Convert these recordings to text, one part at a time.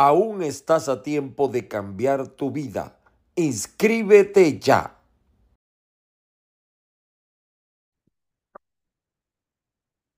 Aún estás a tiempo de cambiar tu vida. Inscríbete ya.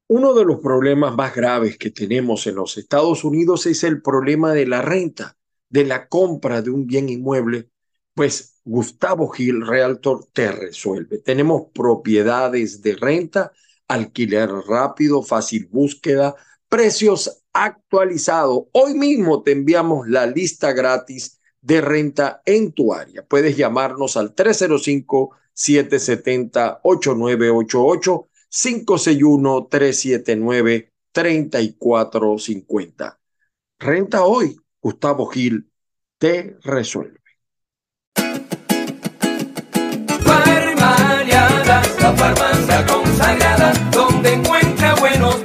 Uno de los problemas más graves que tenemos en los Estados Unidos es el problema de la renta, de la compra de un bien inmueble. Pues Gustavo Gil, Realtor, te resuelve. Tenemos propiedades de renta, alquiler rápido, fácil búsqueda, precios actualizados. Hoy mismo te enviamos la lista gratis de renta en tu área. Puedes llamarnos al 305-770-8988 561-379-3450. Renta hoy, Gustavo Gil te resuelve. La farmacia consagrada, donde encuentra buenos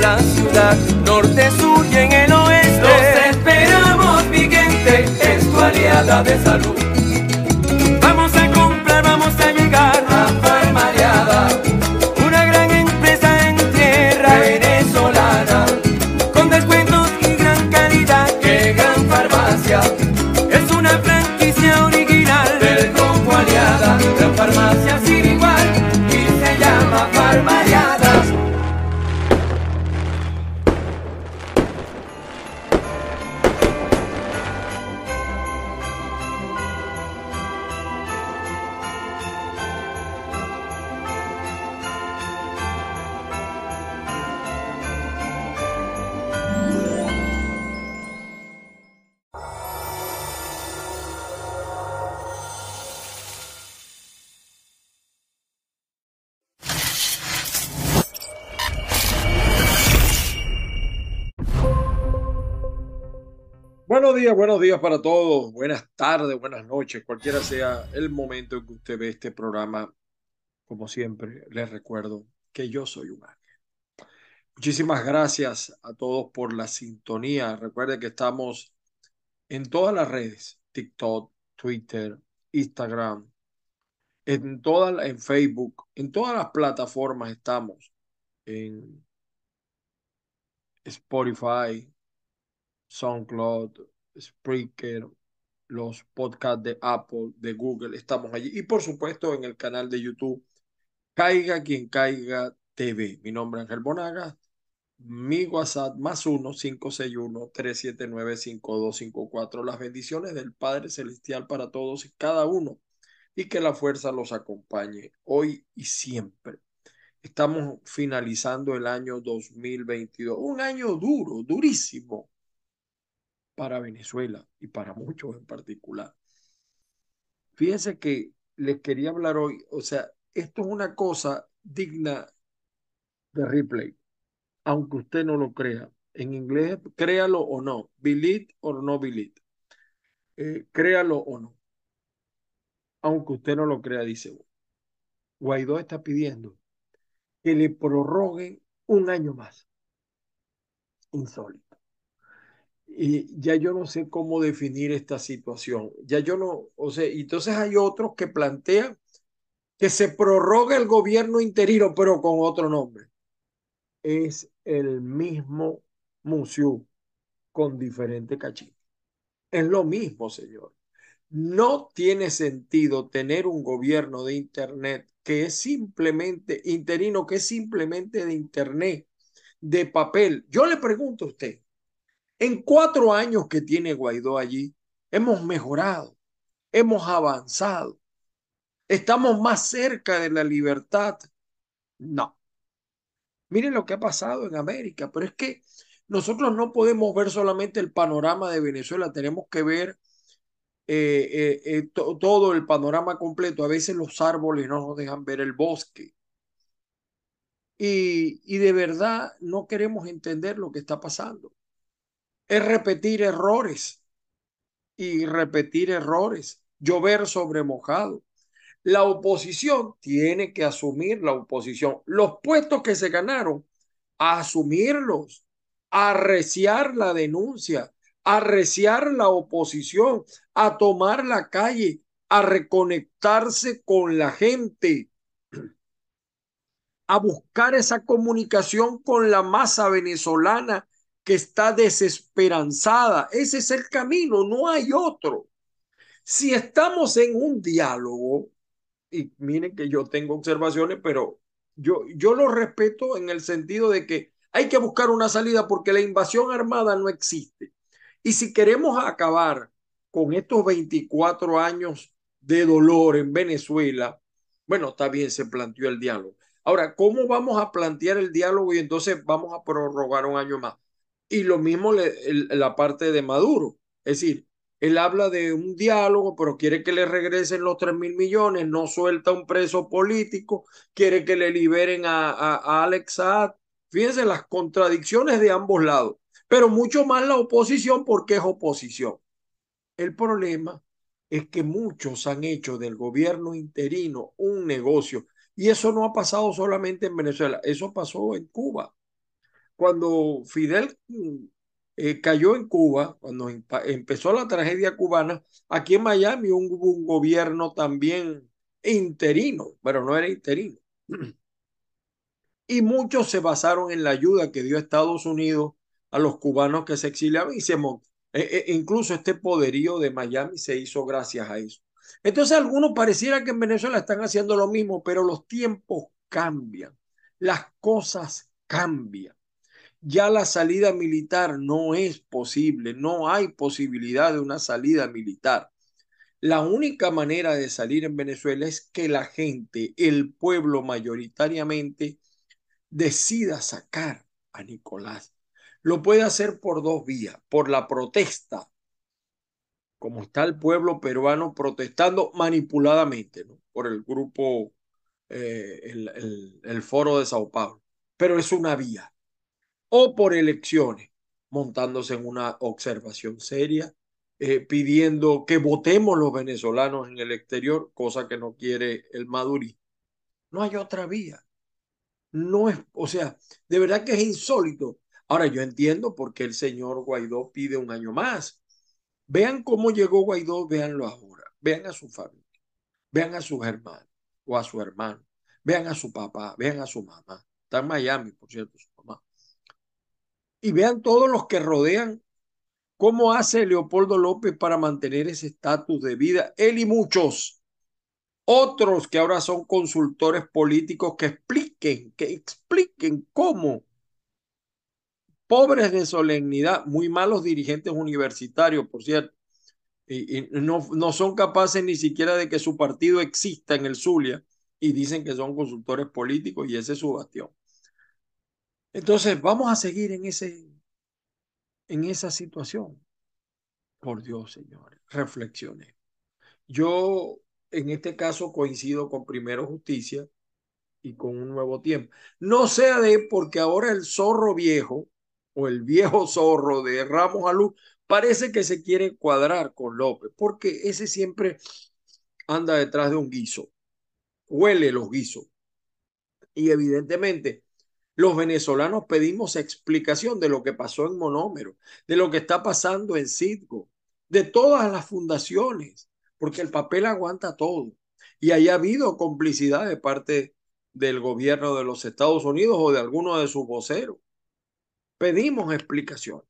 la ciudad, norte, sur y en el oeste. Los esperamos, mi gente, es tu aliada de salud. Buenos días para todos. Buenas tardes, buenas noches, cualquiera sea el momento en que usted ve este programa. Como siempre, les recuerdo que yo soy un ángel. Muchísimas gracias a todos por la sintonía. Recuerde que estamos en todas las redes, TikTok, Twitter, Instagram, en todas, en Facebook, en todas las plataformas estamos, en Spotify, SoundCloud, Spreaker, los podcasts de Apple, de Google, estamos allí. Y por supuesto en el canal de YouTube, Caiga quien caiga TV. Mi nombre es Ángel Bonaga. Mi WhatsApp más 1-561-379-5254. Las bendiciones del Padre Celestial para todos y cada uno. Y que la fuerza los acompañe hoy y siempre. Estamos finalizando el año 2022. Un año duro, durísimo para Venezuela y para muchos en particular. Fíjense que les quería hablar hoy, o sea, esto es una cosa digna de replay, aunque usted no lo crea. En inglés, créalo o no, believe or no believe. Eh, créalo o no. Aunque usted no lo crea, dice Guaidó está pidiendo que le prorroguen un año más. Insólito y ya yo no sé cómo definir esta situación. Ya yo no, o sea, entonces hay otros que plantean que se prorrogue el gobierno interino, pero con otro nombre. Es el mismo museo con diferente cachín. Es lo mismo, señor. No tiene sentido tener un gobierno de Internet que es simplemente interino, que es simplemente de Internet, de papel. Yo le pregunto a usted, en cuatro años que tiene Guaidó allí, hemos mejorado, hemos avanzado, estamos más cerca de la libertad. No. Miren lo que ha pasado en América, pero es que nosotros no podemos ver solamente el panorama de Venezuela, tenemos que ver eh, eh, eh, to todo el panorama completo. A veces los árboles no nos dejan ver el bosque. Y, y de verdad no queremos entender lo que está pasando es repetir errores y repetir errores, llover sobre mojado. La oposición tiene que asumir la oposición. Los puestos que se ganaron, asumirlos, arreciar la denuncia, arreciar la oposición, a tomar la calle, a reconectarse con la gente. a buscar esa comunicación con la masa venezolana que está desesperanzada. Ese es el camino, no hay otro. Si estamos en un diálogo, y miren que yo tengo observaciones, pero yo, yo lo respeto en el sentido de que hay que buscar una salida porque la invasión armada no existe. Y si queremos acabar con estos 24 años de dolor en Venezuela, bueno, está bien, se planteó el diálogo. Ahora, ¿cómo vamos a plantear el diálogo y entonces vamos a prorrogar un año más? Y lo mismo la parte de Maduro. Es decir, él habla de un diálogo, pero quiere que le regresen los 3 mil millones, no suelta un preso político, quiere que le liberen a, a, Alex Saad. Fíjense las contradicciones de ambos lados, pero mucho más la oposición porque es oposición. El problema es que muchos han hecho del gobierno interino un negocio y eso no ha pasado solamente en Venezuela, eso pasó en Cuba. Cuando Fidel eh, cayó en Cuba, cuando empezó la tragedia cubana, aquí en Miami hubo un gobierno también interino, pero no era interino. Y muchos se basaron en la ayuda que dio Estados Unidos a los cubanos que se exiliaban y se. E, e, incluso este poderío de Miami se hizo gracias a eso. Entonces algunos pareciera que en Venezuela están haciendo lo mismo, pero los tiempos cambian, las cosas cambian. Ya la salida militar no es posible, no hay posibilidad de una salida militar. La única manera de salir en Venezuela es que la gente, el pueblo mayoritariamente, decida sacar a Nicolás. Lo puede hacer por dos vías, por la protesta como está el pueblo peruano protestando manipuladamente por el grupo, eh, el, foro de Sao Paulo, pero es una vía, o por elecciones, montándose en una observación seria, eh, pidiendo que votemos los venezolanos en el exterior, cosa que no quiere el madurismo. No hay otra vía. No es, o sea, de verdad que es insólito. Ahora yo entiendo por qué el señor Guaidó pide un año más, Vean cómo llegó Guaidó, véanlo ahora. Vean a su familia, vean a sus hermanos o a su hermano, vean a su papá, vean a su mamá. Está en Miami, por cierto. Y vean todos los que rodean cómo hace Leopoldo López para mantener ese estatus de vida. Él y muchos otros que ahora son consultores políticos que expliquen, que expliquen cómo pobres de solemnidad, muy malos dirigentes universitarios, por cierto, y, no, no son capaces ni siquiera de que su partido exista en el Zulia y dicen que son consultores políticos y ese es su bastión. Entonces, vamos a seguir en, ese, en esa situación. Por Dios, señores, reflexiones. Yo en este caso coincido con Primero Justicia y con un nuevo tiempo. No sea de porque ahora el zorro viejo o el viejo zorro de Ramos Alú parece que se quiere cuadrar con López, porque ese siempre anda detrás de un guiso, huele los guisos. Y evidentemente los venezolanos pedimos explicación de lo que pasó en Monómero, de lo que está pasando en Citgo, de todas las fundaciones, porque el papel aguanta todo. Y haya habido complicidad de parte del gobierno de los Estados Unidos o de alguno de sus voceros. Pedimos explicaciones,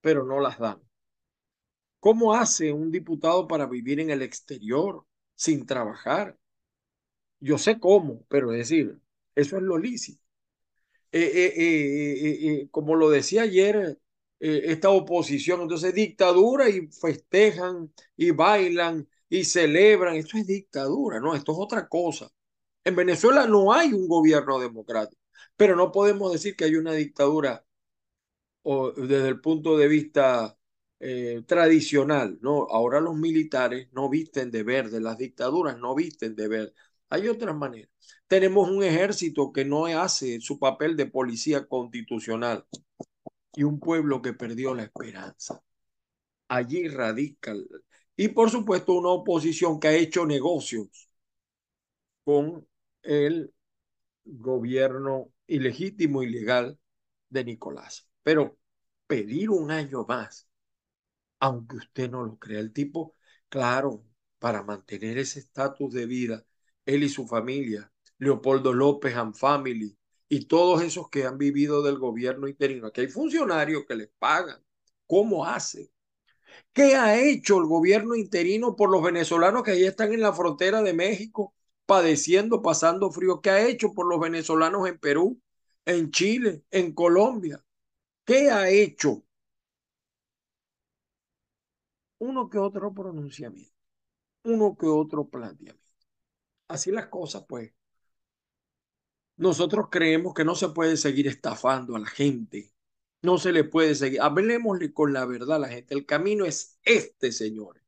pero no las dan. ¿Cómo hace un diputado para vivir en el exterior sin trabajar? Yo sé cómo, pero es decir, eso es lo lícito. Eh, eh, eh, como lo decía ayer, esta oposición, entonces dictadura y festejan y bailan y celebran. Esto es dictadura, no, esto es otra cosa. En Venezuela no hay un gobierno democrático. Pero no podemos decir que hay una dictadura o, desde el punto de vista tradicional, ¿no? Ahora los militares no visten de verde, las dictaduras no visten de verde. Hay otras maneras. Tenemos un ejército que no hace su papel de policía constitucional y un pueblo que perdió la esperanza. Allí radica. Y por supuesto una oposición que ha hecho negocios con el gobierno ilegítimo, ilegal de Nicolás. Pero pedir un año más, aunque usted no lo crea, el tipo, claro, para mantener ese estatus de vida, él y su familia Leopoldo López and Family y todos esos que han vivido del gobierno interino. Aquí hay funcionarios que les pagan. ¿Cómo hace? ¿Qué ha hecho el gobierno interino por los venezolanos que ahí están en la frontera de México, padeciendo, pasando frío? ¿Qué ha hecho por los venezolanos en Perú, en Chile, en Colombia? ¿Qué ha hecho? Uno que otro pronunciamiento, uno que otro planteamiento. Así las cosas, pues. Nosotros creemos que no se puede seguir estafando a la gente. No se le puede seguir. Hablemosle con la verdad a la gente. El camino es este, señores.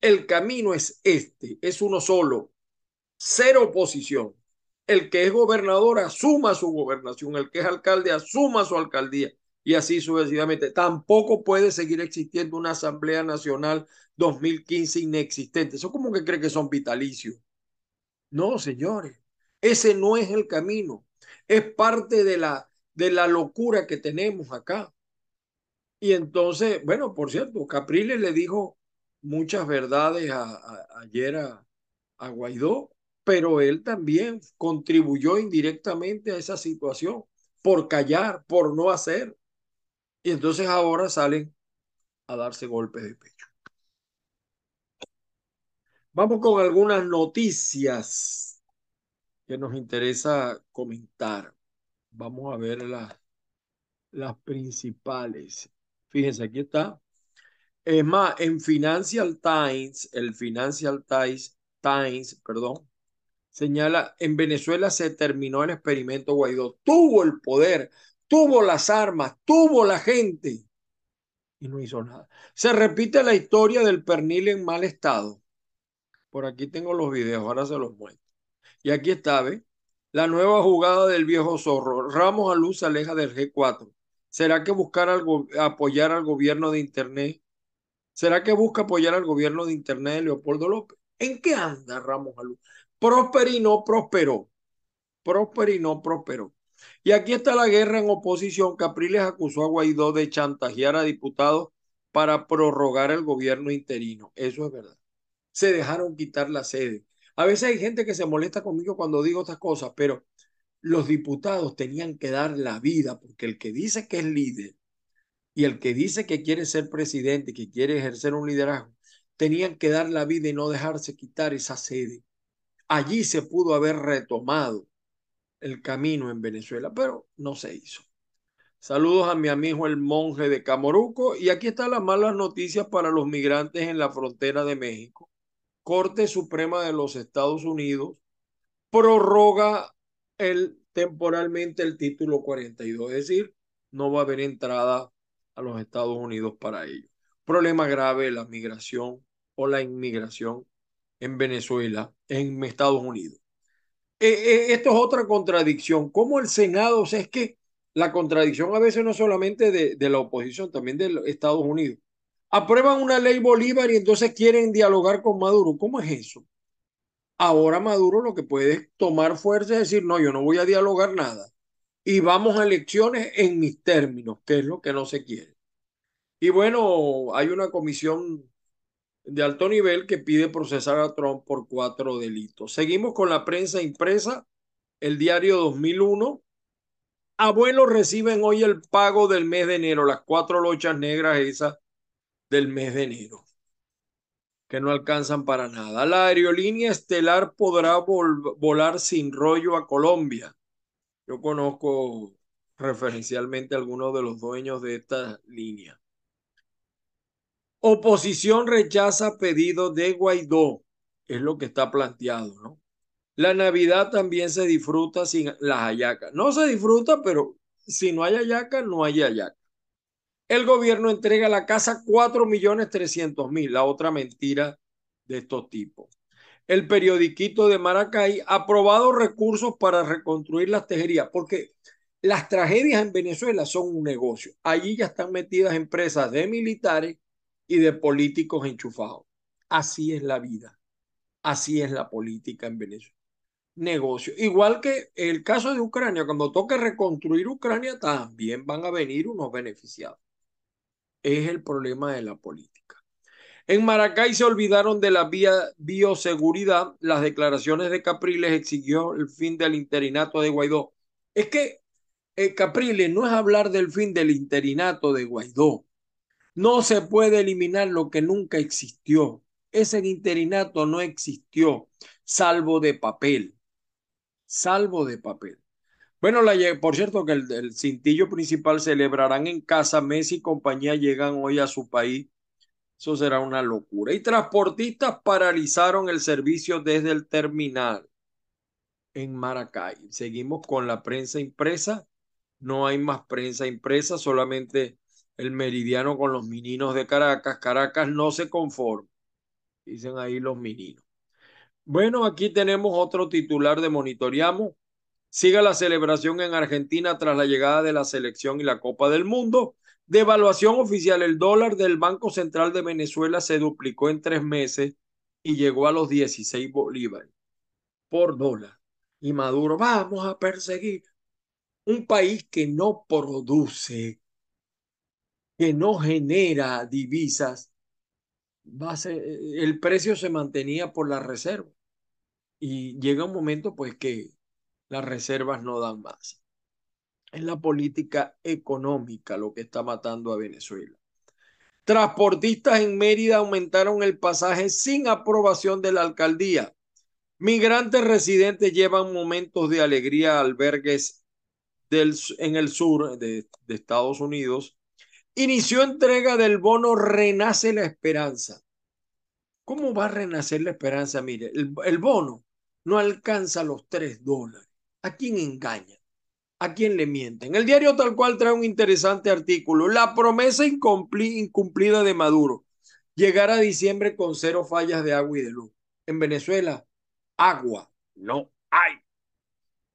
El camino es este. Es uno solo. Cero oposición. El que es gobernador asuma su gobernación. El que es alcalde asuma su alcaldía y así sucesivamente. Tampoco puede seguir existiendo una Asamblea Nacional 2015 inexistente. Eso como que cree que son vitalicios. No, señores, ese no es el camino. Es parte de la, de la locura que tenemos acá. Y entonces, bueno, por cierto, Capriles le dijo muchas verdades ayer a, a Guaidó, pero él también contribuyó indirectamente a esa situación por callar, por no hacer. Y entonces ahora salen a darse golpes de pecho. Vamos con algunas noticias que nos interesa comentar. Vamos a ver las, las principales. Fíjense, aquí está. Es más, en Financial Times, el Financial Times, Times, perdón, señala, en Venezuela se terminó el experimento Guaidó. Tuvo el poder, tuvo las armas, tuvo la gente y no hizo nada. Se repite la historia del pernil en mal estado. Por aquí tengo los videos, ahora se los muestro. Y aquí está, ¿ve? La nueva jugada del viejo zorro. Ramos a luz se aleja del G4. ¿Será que buscar apoyar al gobierno de Internet? ¿Será que busca apoyar al gobierno de Internet de Leopoldo López? ¿En qué anda Ramos a luz? Próspero y no prosperó. Próspero y no prosperó. Y aquí está la guerra en oposición. Capriles acusó a Guaidó de chantajear a diputados para prorrogar el gobierno interino. Eso es verdad. Se dejaron quitar la sede. A veces hay gente que se molesta conmigo cuando digo estas cosas, pero los diputados tenían que dar la vida, porque el que dice que es líder y el que dice que quiere ser presidente, que quiere ejercer un liderazgo, tenían que dar la vida y no dejarse quitar esa sede. Allí se pudo haber retomado el camino en Venezuela, pero no se hizo. Saludos a mi amigo el monje de Camoruco y aquí están las malas noticias para los migrantes en la frontera de México. Corte Suprema de los Estados Unidos prorroga el, temporalmente el título 42, es decir, no va a haber entrada a los Estados Unidos para ello. Problema grave la migración o la inmigración en Venezuela, en Estados Unidos. Eh, eh, esto es otra contradicción. ¿Cómo el Senado? O sea, es que la contradicción a veces no solamente de, de la oposición, también de Estados Unidos. Aprueban una ley Bolívar y entonces quieren dialogar con Maduro. ¿Cómo es eso? Ahora Maduro lo que puede es tomar fuerza y decir, no, yo no voy a dialogar nada. Y vamos a elecciones en mis términos, que es lo que no se quiere. Y bueno, hay una comisión de alto nivel que pide procesar a Trump por cuatro delitos. Seguimos con la prensa impresa, el diario 2001. Abuelos reciben hoy el pago del mes de enero, las cuatro lochas negras esas del mes de enero, que no alcanzan para nada. La aerolínea estelar podrá volar sin rollo a Colombia. Yo conozco referencialmente a algunos de los dueños de esta línea. Oposición rechaza pedido de Guaidó, es lo que está planteado, ¿no? La Navidad también se disfruta sin las hallacas. No se disfruta, pero si no hay hallaca, no hay hallaca. El gobierno entrega a la casa 4 millones 300 mil, la otra mentira de estos tipos. El periodiquito de Maracay, aprobado recursos para reconstruir las tejerías, porque las tragedias en Venezuela son un negocio. Allí ya están metidas empresas de militares y de políticos enchufados. Así es la vida. Así es la política en Venezuela. Negocio. Igual que el caso de Ucrania, cuando toque reconstruir Ucrania, también van a venir unos beneficiados. Es el problema de la política. En Maracay se olvidaron de la vía bioseguridad. Las declaraciones de Capriles exigió el fin del interinato de Guaidó. Es que eh, Capriles no es hablar del fin del interinato de Guaidó. No se puede eliminar lo que nunca existió. Ese interinato no existió, salvo de papel. Salvo de papel. Bueno, por cierto que el, el cintillo principal celebrarán en casa. Messi y compañía llegan hoy a su país eso será una locura. Y transportistas paralizaron el servicio desde el terminal en Maracay. Seguimos con la prensa impresa. No hay más prensa impresa, solamente el meridiano con los meninos de Caracas. Caracas no se conforma, dicen ahí los meninos. Bueno, aquí tenemos otro titular de Monitoreamos. Siga la celebración en Argentina tras la llegada de la selección y la Copa del Mundo. De evaluación oficial, el dólar del Banco Central de Venezuela se duplicó en tres meses y llegó a los 16 bolívares por dólar. Y Maduro, vamos a perseguir un país que no produce, que no genera divisas. el precio se mantenía por la reserva. Y llega un momento pues que las reservas no dan más. Es la política económica lo que está matando a Venezuela. Transportistas en Mérida aumentaron el pasaje sin aprobación de la alcaldía. Migrantes residentes llevan momentos de alegría a albergues del, en el sur de, Estados Unidos. Inició entrega del bono Renace la Esperanza. ¿Cómo va a renacer la esperanza? Mire, el, el bono no alcanza los tres dólares. ¿A quién engaña? ¿A quién le mienten? El diario tal cual trae un interesante artículo. La promesa incumplida de Maduro. Llegar a diciembre con cero fallas de agua y de luz. En Venezuela, agua no hay.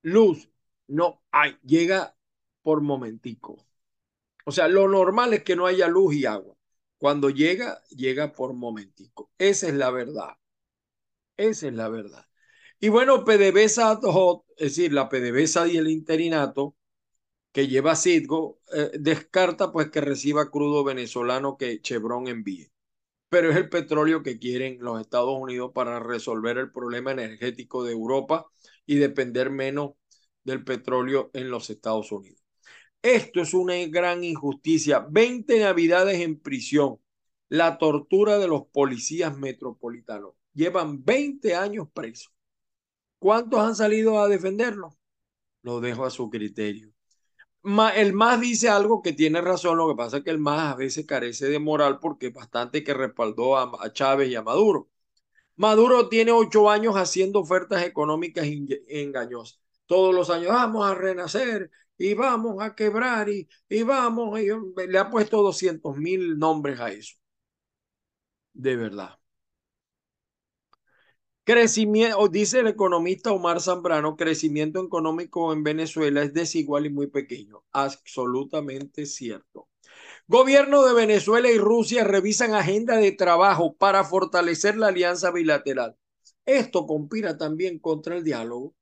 Luz no hay. Llega por momentico. O sea, lo normal es que no haya luz y agua. Cuando llega, llega por momentico. Esa es la verdad. Esa es la verdad. Y bueno, PDVSA, es decir, la PDVSA y el interinato que lleva Citgo, eh, descarta pues que reciba crudo venezolano que Chevron envíe. Pero es el petróleo que quieren los Estados Unidos para resolver el problema energético de Europa y depender menos del petróleo en los Estados Unidos. Esto es una gran injusticia. 20 navidades en prisión. La tortura de los policías metropolitanos. Llevan 20 años presos. ¿Cuántos han salido a defenderlo? Lo dejo a su criterio. El MAS dice algo que tiene razón, lo que pasa es que el MAS a veces carece de moral porque bastante que respaldó a, Chávez y a Maduro. Maduro tiene ocho años haciendo ofertas económicas engañosas. Todos los años vamos a renacer y vamos a quebrar y, y vamos. Y le ha puesto 200 mil nombres a eso. De verdad. Crecimiento, dice el economista Omar Zambrano, crecimiento económico en Venezuela es desigual y muy pequeño. Absolutamente cierto. Gobierno de Venezuela y Rusia revisan agenda de trabajo para fortalecer la alianza bilateral. Esto conspira también contra el diálogo,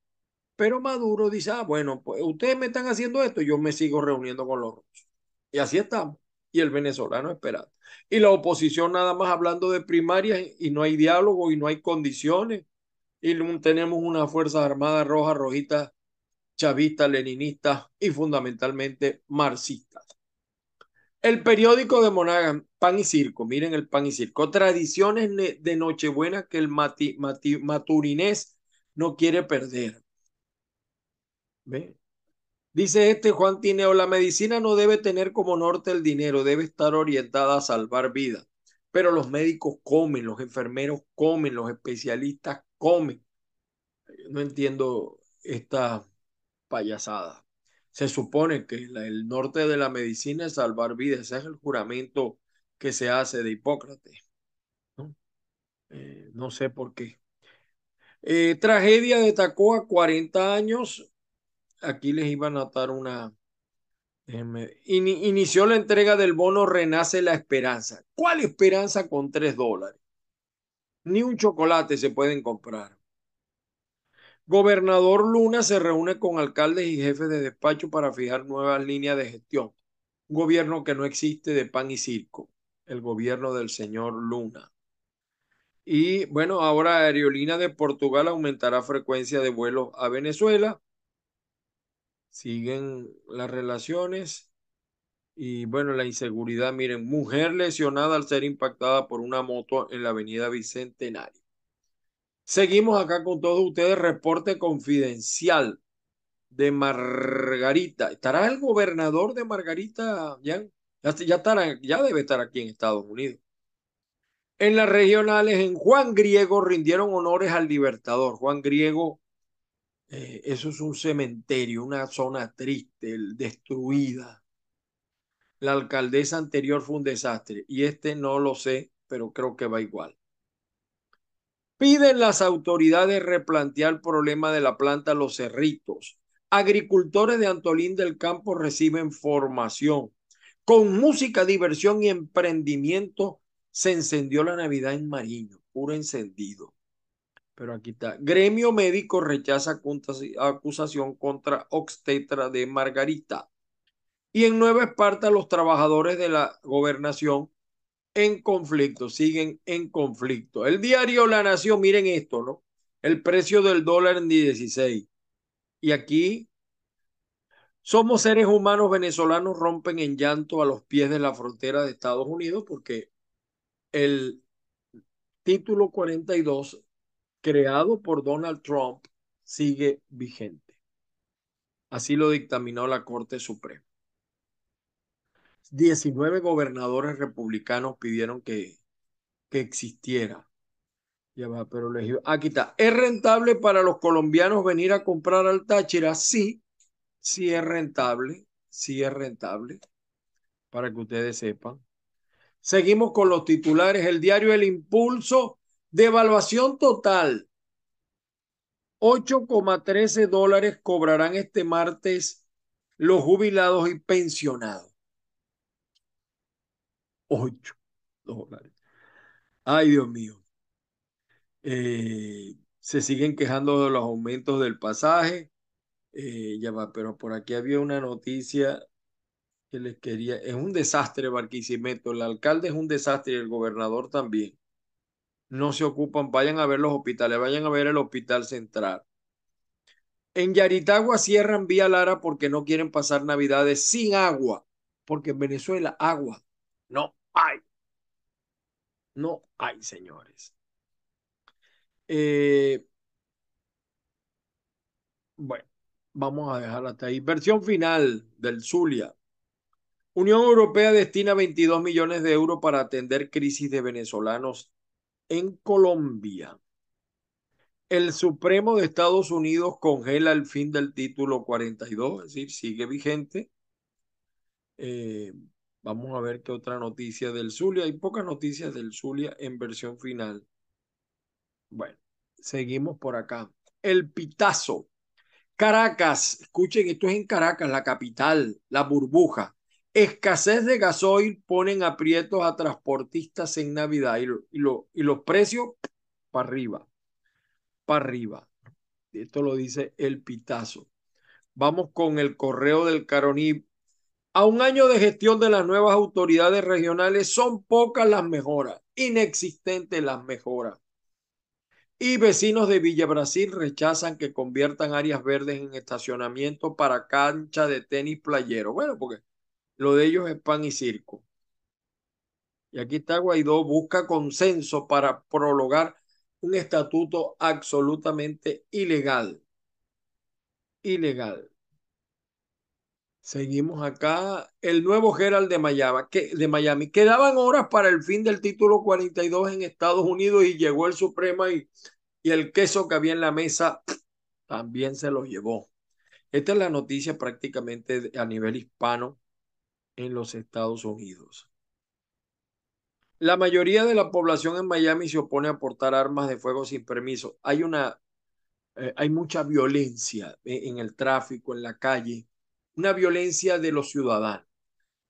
pero Maduro dice, ah, bueno, pues ustedes me están haciendo esto, yo me sigo reuniendo con los rusos. Y así estamos. Y el venezolano esperando y la oposición nada más hablando de primarias y no hay diálogo y no hay condiciones. Y tenemos una Fuerza Armada roja, rojita, chavista, leninista y fundamentalmente marxista. El periódico de Monaga, Pan y Circo, miren el Pan y Circo, tradiciones de Nochebuena que el maturinés no quiere perder. ¿Ve? Dice este Juan Tineo, la medicina no debe tener como norte el dinero, debe estar orientada a salvar vidas. Pero los médicos comen, los enfermeros comen, los especialistas comen. No entiendo esta payasada. Se supone que el norte de la medicina es salvar vidas. Ese es el juramento que se hace de Hipócrates. No, eh, no sé por qué. Eh, tragedia de Tacoa, 40 años aquí les iba a notar una... inició la entrega del bono Renace la Esperanza. ¿Cuál esperanza con tres dólares? Ni un chocolate se pueden comprar. Gobernador Luna se reúne con alcaldes y jefes de despacho para fijar nuevas líneas de gestión. Un gobierno que no existe de pan y circo. El gobierno del señor Luna. Y bueno, ahora Aerolínea de Portugal aumentará frecuencia de vuelos a Venezuela. Siguen las relaciones. Y bueno, la inseguridad, miren, mujer lesionada al ser impactada por una moto en la avenida Bicentenario. Seguimos acá con todos ustedes, reporte confidencial de Margarita. ¿Estará el gobernador de Margarita? Ya, ya, estará, ya debe estar aquí en Estados Unidos. En las regionales, en Juan Griego rindieron honores al Libertador. Juan Griego, eh, eso es un cementerio, una zona triste, destruida. La alcaldesa anterior fue un desastre y este no lo sé, pero creo que va igual. Piden las autoridades replantear el problema de la planta Los Cerritos. Agricultores de Antolín del Campo reciben formación. Con música, diversión y emprendimiento se encendió la Navidad en Mariño, puro encendido. Pero aquí está. Gremio médico rechaza acusación contra obstetra de Margarita. Y en Nueva Esparta los trabajadores de la gobernación en conflicto, siguen en conflicto. El diario La Nación, miren esto, ¿no? El precio del dólar en 16. Y aquí somos seres humanos venezolanos rompen en llanto a los pies de la frontera de Estados Unidos porque el título 42 creado por Donald Trump sigue vigente. Así lo dictaminó la Corte Suprema. 19 gobernadores republicanos pidieron que, que existiera. Ya va, pero les Aquí está. ¿Es rentable para los colombianos venir a comprar al Táchira? Sí, sí es rentable, sí es rentable, para que ustedes sepan. Seguimos con los titulares. El diario El Impulso, devaluación total. 8,13 dólares cobrarán este martes los jubilados y pensionados. 8 dólares. Ay, Dios mío. Eh, se siguen quejando de los aumentos del pasaje. Eh, ya va, pero por aquí había una noticia que les quería. Es un desastre Barquisimeto. El alcalde es un desastre y el gobernador también. No se ocupan, vayan a ver los hospitales, vayan a ver el hospital central. En Yaritagua cierran Vía Lara porque no quieren pasar Navidades sin agua, porque en Venezuela agua no hay. No hay, señores. Eh, bueno, vamos a dejar hasta ahí. Versión final del Zulia. Unión Europea destina 22 millones de euros para atender crisis de venezolanos en Colombia. El Supremo de Estados Unidos congela el fin del título 42, es decir, sigue vigente. Eh, Vamos a ver qué otra noticia del Zulia. Hay pocas noticias del Zulia en versión final. Bueno, seguimos por acá. El Pitazo. Caracas, escuchen, esto es en Caracas, la capital, la burbuja. Escasez de gasoil ponen aprietos a transportistas en Navidad y, y los precios para arriba, para arriba. Esto lo dice el Pitazo. Vamos con el correo del Caroní a un año de gestión de las nuevas autoridades regionales son pocas las mejoras, inexistentes las mejoras. Y vecinos de Villa Brasil rechazan que conviertan áreas verdes en estacionamiento para cancha de tenis playero. Bueno, porque lo de ellos es pan y circo. Y aquí está Guaidó, busca consenso para prologar un estatuto absolutamente ilegal. Ilegal. Seguimos acá. El nuevo Gerald de Miami. Quedaban horas para el fin del título 42 en Estados Unidos y llegó el Suprema y, y el queso que había en la mesa también se lo llevó. Esta es la noticia prácticamente a nivel hispano en los Estados Unidos. La mayoría de la población en Miami se opone a portar armas de fuego sin permiso. Hay una, eh, hay mucha violencia en el tráfico, en la calle una violencia de los ciudadanos,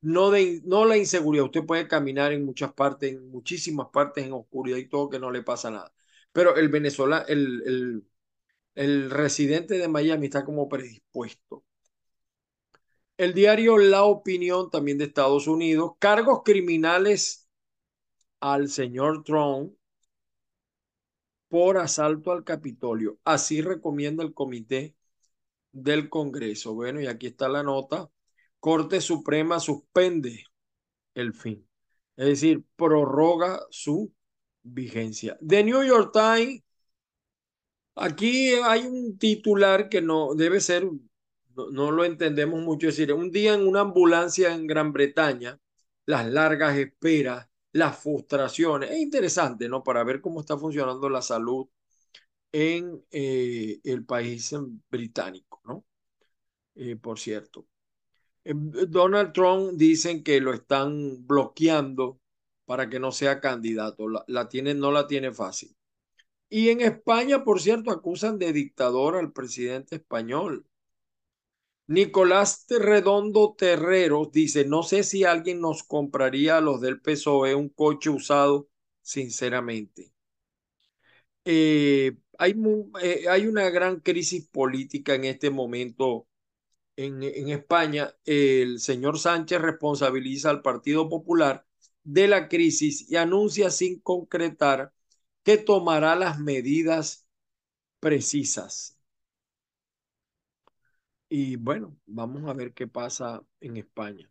no, de, no la inseguridad. Usted puede caminar en muchas partes, en muchísimas partes en oscuridad y todo que no le pasa nada. Pero el venezolano, el, el, el residente de Miami está como predispuesto. El diario La Opinión, también de Estados Unidos, cargos criminales al señor Trump por asalto al Capitolio. Así recomienda el comité del Congreso. Bueno, y aquí está la nota. Corte Suprema suspende el fin. Es decir, prorroga su vigencia. The New York Times, aquí hay un titular que no debe ser, no, lo entendemos mucho, es decir, un día en una ambulancia en Gran Bretaña, las largas esperas, las frustraciones. Es interesante, ¿no? Para ver cómo está funcionando la salud en eh, el país británico, ¿no? Eh, por cierto. Eh, Donald Trump dicen que lo están bloqueando para que no sea candidato. La, tiene, no la tiene fácil. Y en España, por cierto, acusan de dictador al presidente español. Nicolás Redondo Terreros dice, no sé si alguien nos compraría a los del PSOE un coche usado, sinceramente. Eh, hay, eh, hay una gran crisis política en este momento en, en España. El señor Sánchez responsabiliza al Partido Popular de la crisis y anuncia sin concretar que tomará las medidas precisas. Y bueno, vamos a ver qué pasa en España.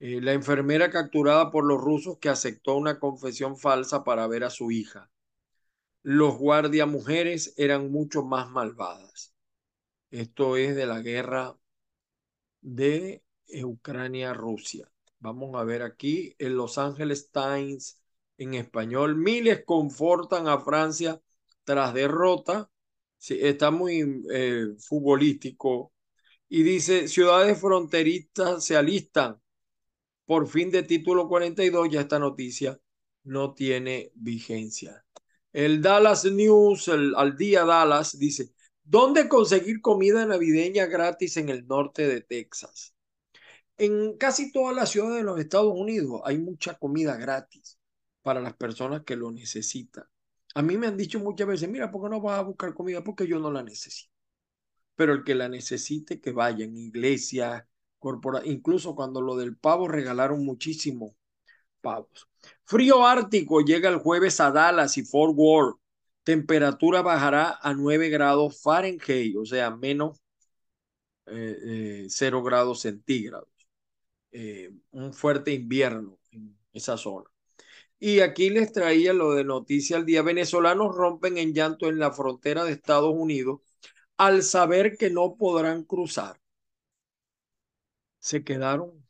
Eh, la enfermera capturada por los rusos que aceptó una confesión falsa para ver a su hija. Los guardia mujeres eran mucho más malvadas. Esto es de la guerra de Ucrania-Rusia. Vamos a ver aquí en Los Angeles Times en español. Miles confortan a Francia tras derrota. Sí, está muy eh, futbolístico y dice, ciudades fronterizas se alistan por fin de título 42, ya esta noticia no tiene vigencia. El Dallas News, al día Dallas, dice, ¿dónde conseguir comida navideña gratis en el norte de Texas? En casi todas las ciudades de los Estados Unidos hay mucha comida gratis para las personas que lo necesitan. A mí me han dicho muchas veces, mira, ¿por qué no vas a buscar comida? Porque yo no la necesito pero el que la necesite que vaya en iglesia, corpora, incluso cuando lo del pavo regalaron muchísimos pavos. Frío ártico llega el jueves a Dallas y Fort Worth. Temperatura bajará a 9 grados Fahrenheit, o sea, menos eh, 0 eh, grados centígrados. Eh, un fuerte invierno en esa zona. Y aquí les traía lo de noticia al día. Venezolanos rompen en llanto en la frontera de Estados Unidos al saber que no podrán cruzar, se quedaron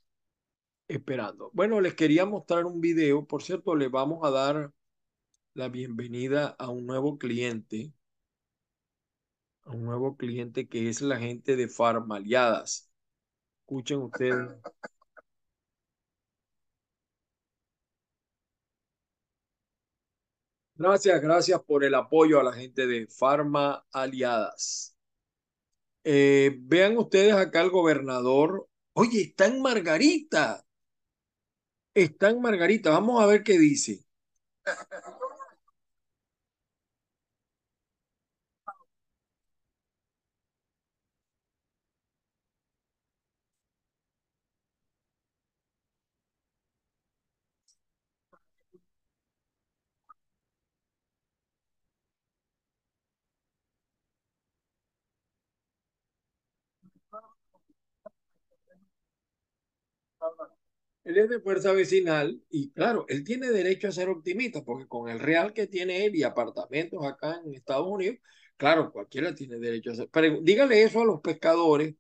esperando. Bueno, les quería mostrar un video. Por cierto, le vamos a dar la bienvenida a un nuevo cliente, a un nuevo cliente que es la gente de Farmaliadas. Escuchen ustedes. Gracias, gracias por el apoyo a la gente de Farma Aliadas. Eh, vean ustedes acá el gobernador. Oye, está en Margarita. Está en Margarita. Vamos a ver qué dice. Él es de fuerza vecinal y claro, él tiene derecho a ser optimista porque con el real que tiene él y apartamentos acá en Estados Unidos, claro, cualquiera tiene derecho a ser. Pero dígale eso a los pescadores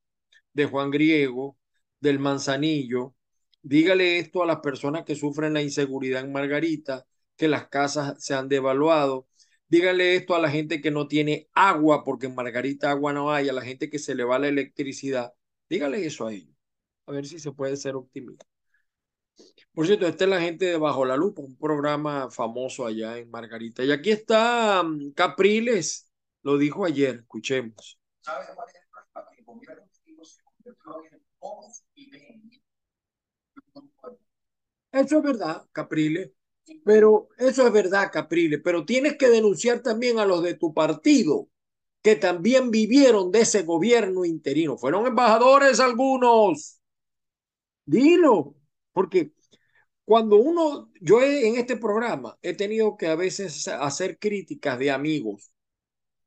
de Juan Griego, del Manzanillo, dígale esto a las personas que sufren la inseguridad en Margarita, que las casas se han devaluado. Dígale esto a la gente que no tiene agua, porque en Margarita agua no hay, a la gente que se le va la electricidad. Dígale eso a ellos, a ver si se puede ser optimista. Por cierto, esta es la gente de Bajo la Lupa, un programa famoso allá en Margarita. Y aquí está mm, Capriles, lo dijo ayer, escuchemos. Eso es verdad, Capriles. Pero eso es verdad, Capriles. Pero tienes que denunciar también a los de tu partido que también vivieron de ese gobierno interino. Fueron embajadores algunos. Dilo, porque cuando uno, yo en este programa he tenido que a veces hacer críticas de amigos,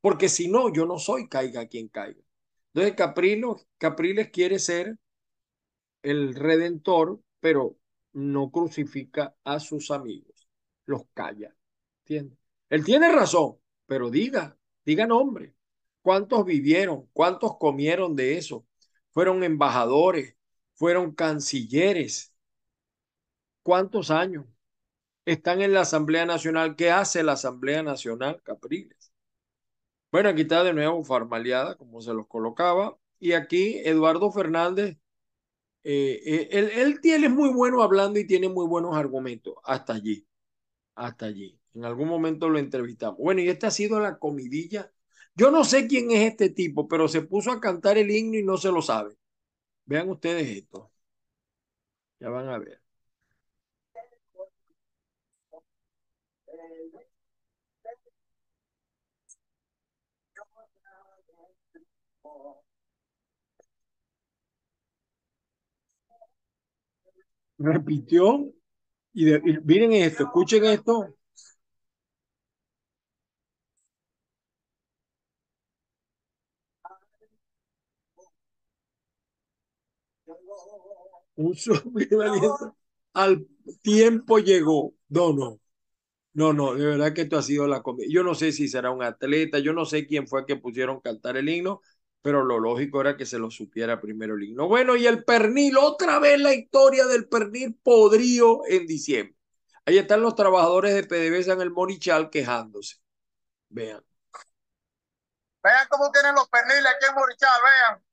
porque si no, yo no soy caiga quien caiga. Entonces Capriles, Capriles quiere ser el redentor, pero no crucifica a sus amigos, los calla. ¿Entiendes? Él tiene razón, pero diga, diga nombre. ¿Cuántos vivieron? ¿Cuántos comieron de eso? Fueron embajadores, fueron cancilleres. ¿Cuántos años? Están en la Asamblea Nacional. ¿Qué hace la Asamblea Nacional, Capriles? Bueno, aquí está de nuevo Farmaleada, como se los colocaba. Y aquí Eduardo Fernández, eh, eh, él, él, es muy bueno hablando y tiene muy buenos argumentos. Hasta allí, hasta allí. En algún momento lo entrevistamos. Bueno, y esta ha sido la comidilla yo no sé quién es este tipo, pero se puso a cantar el himno y no se lo sabe. Vean ustedes esto. Ya van a ver. Repitió y, y miren esto, escuchen esto. un. Al tiempo llegó. No, no. No, no, de verdad que esto ha sido la comida. Yo no sé si será un atleta, yo no sé quién fue que pusieron cantar el himno, pero lo lógico era que se lo supiera primero el himno. Bueno, y el pernil, otra vez la historia del pernil podrido en diciembre. Ahí están los trabajadores de PDVSA en el Morichal quejándose. Vean. Vean cómo tienen los perniles aquí en Morichal, vean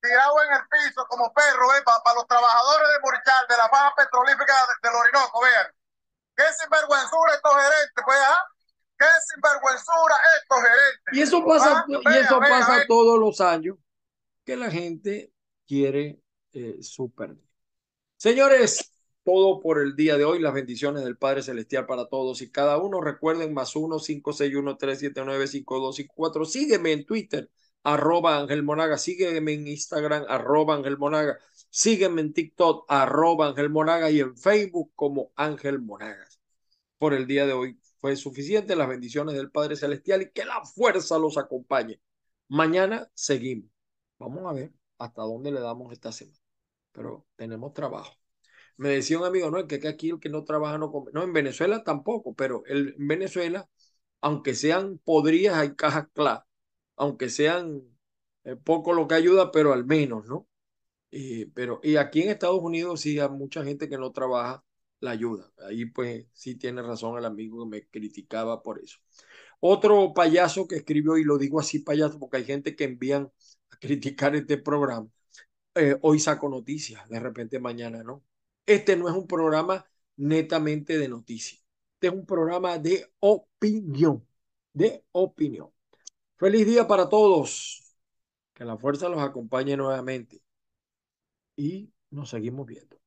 tirado en el piso como perro, ¿eh? para los trabajadores de Morichal, de la faja petrolífica del Orinoco, vean. Qué sinvergüenzura estos gerentes, pues, ¿ah? Qué sinvergüenzura estos gerentes. Y eso pasa, ¿Ah? y eso pasa todos los años, que la gente quiere eh, super. Señores, todo por el día de hoy. Las bendiciones del Padre Celestial para todos y cada uno. Recuerden más uno, cinco, seis, uno, tres, siete, nueve, cinco, dos y cuatro. Sígueme en Twitter arroba Ángel Monaga, sígueme en Instagram, arroba Ángel Monaga, sígueme en TikTok, arroba Ángel Monaga y en Facebook como Ángel Monagas. Por el día de hoy fue suficiente, las bendiciones del Padre Celestial y que la fuerza los acompañe. Mañana seguimos. Vamos a ver hasta dónde le damos esta semana, pero tenemos trabajo. Me decía un amigo, no, que aquí el que no trabaja no come. No, en Venezuela tampoco, pero en Venezuela, aunque sean podrías, hay cajas claras aunque sean eh, poco lo que ayuda, pero al menos, ¿no? Y, pero, y aquí en Estados Unidos sí hay mucha gente que no trabaja la ayuda. Ahí pues sí tiene razón el amigo que me criticaba por eso. Otro payaso que escribió, y lo digo así payaso porque hay gente que envían a criticar este programa, eh, hoy saco noticias, de repente mañana no. Este no es un programa netamente de noticias, este es un programa de opinión, de opinión. Feliz día para todos. Que la fuerza los acompañe nuevamente. Y nos seguimos viendo.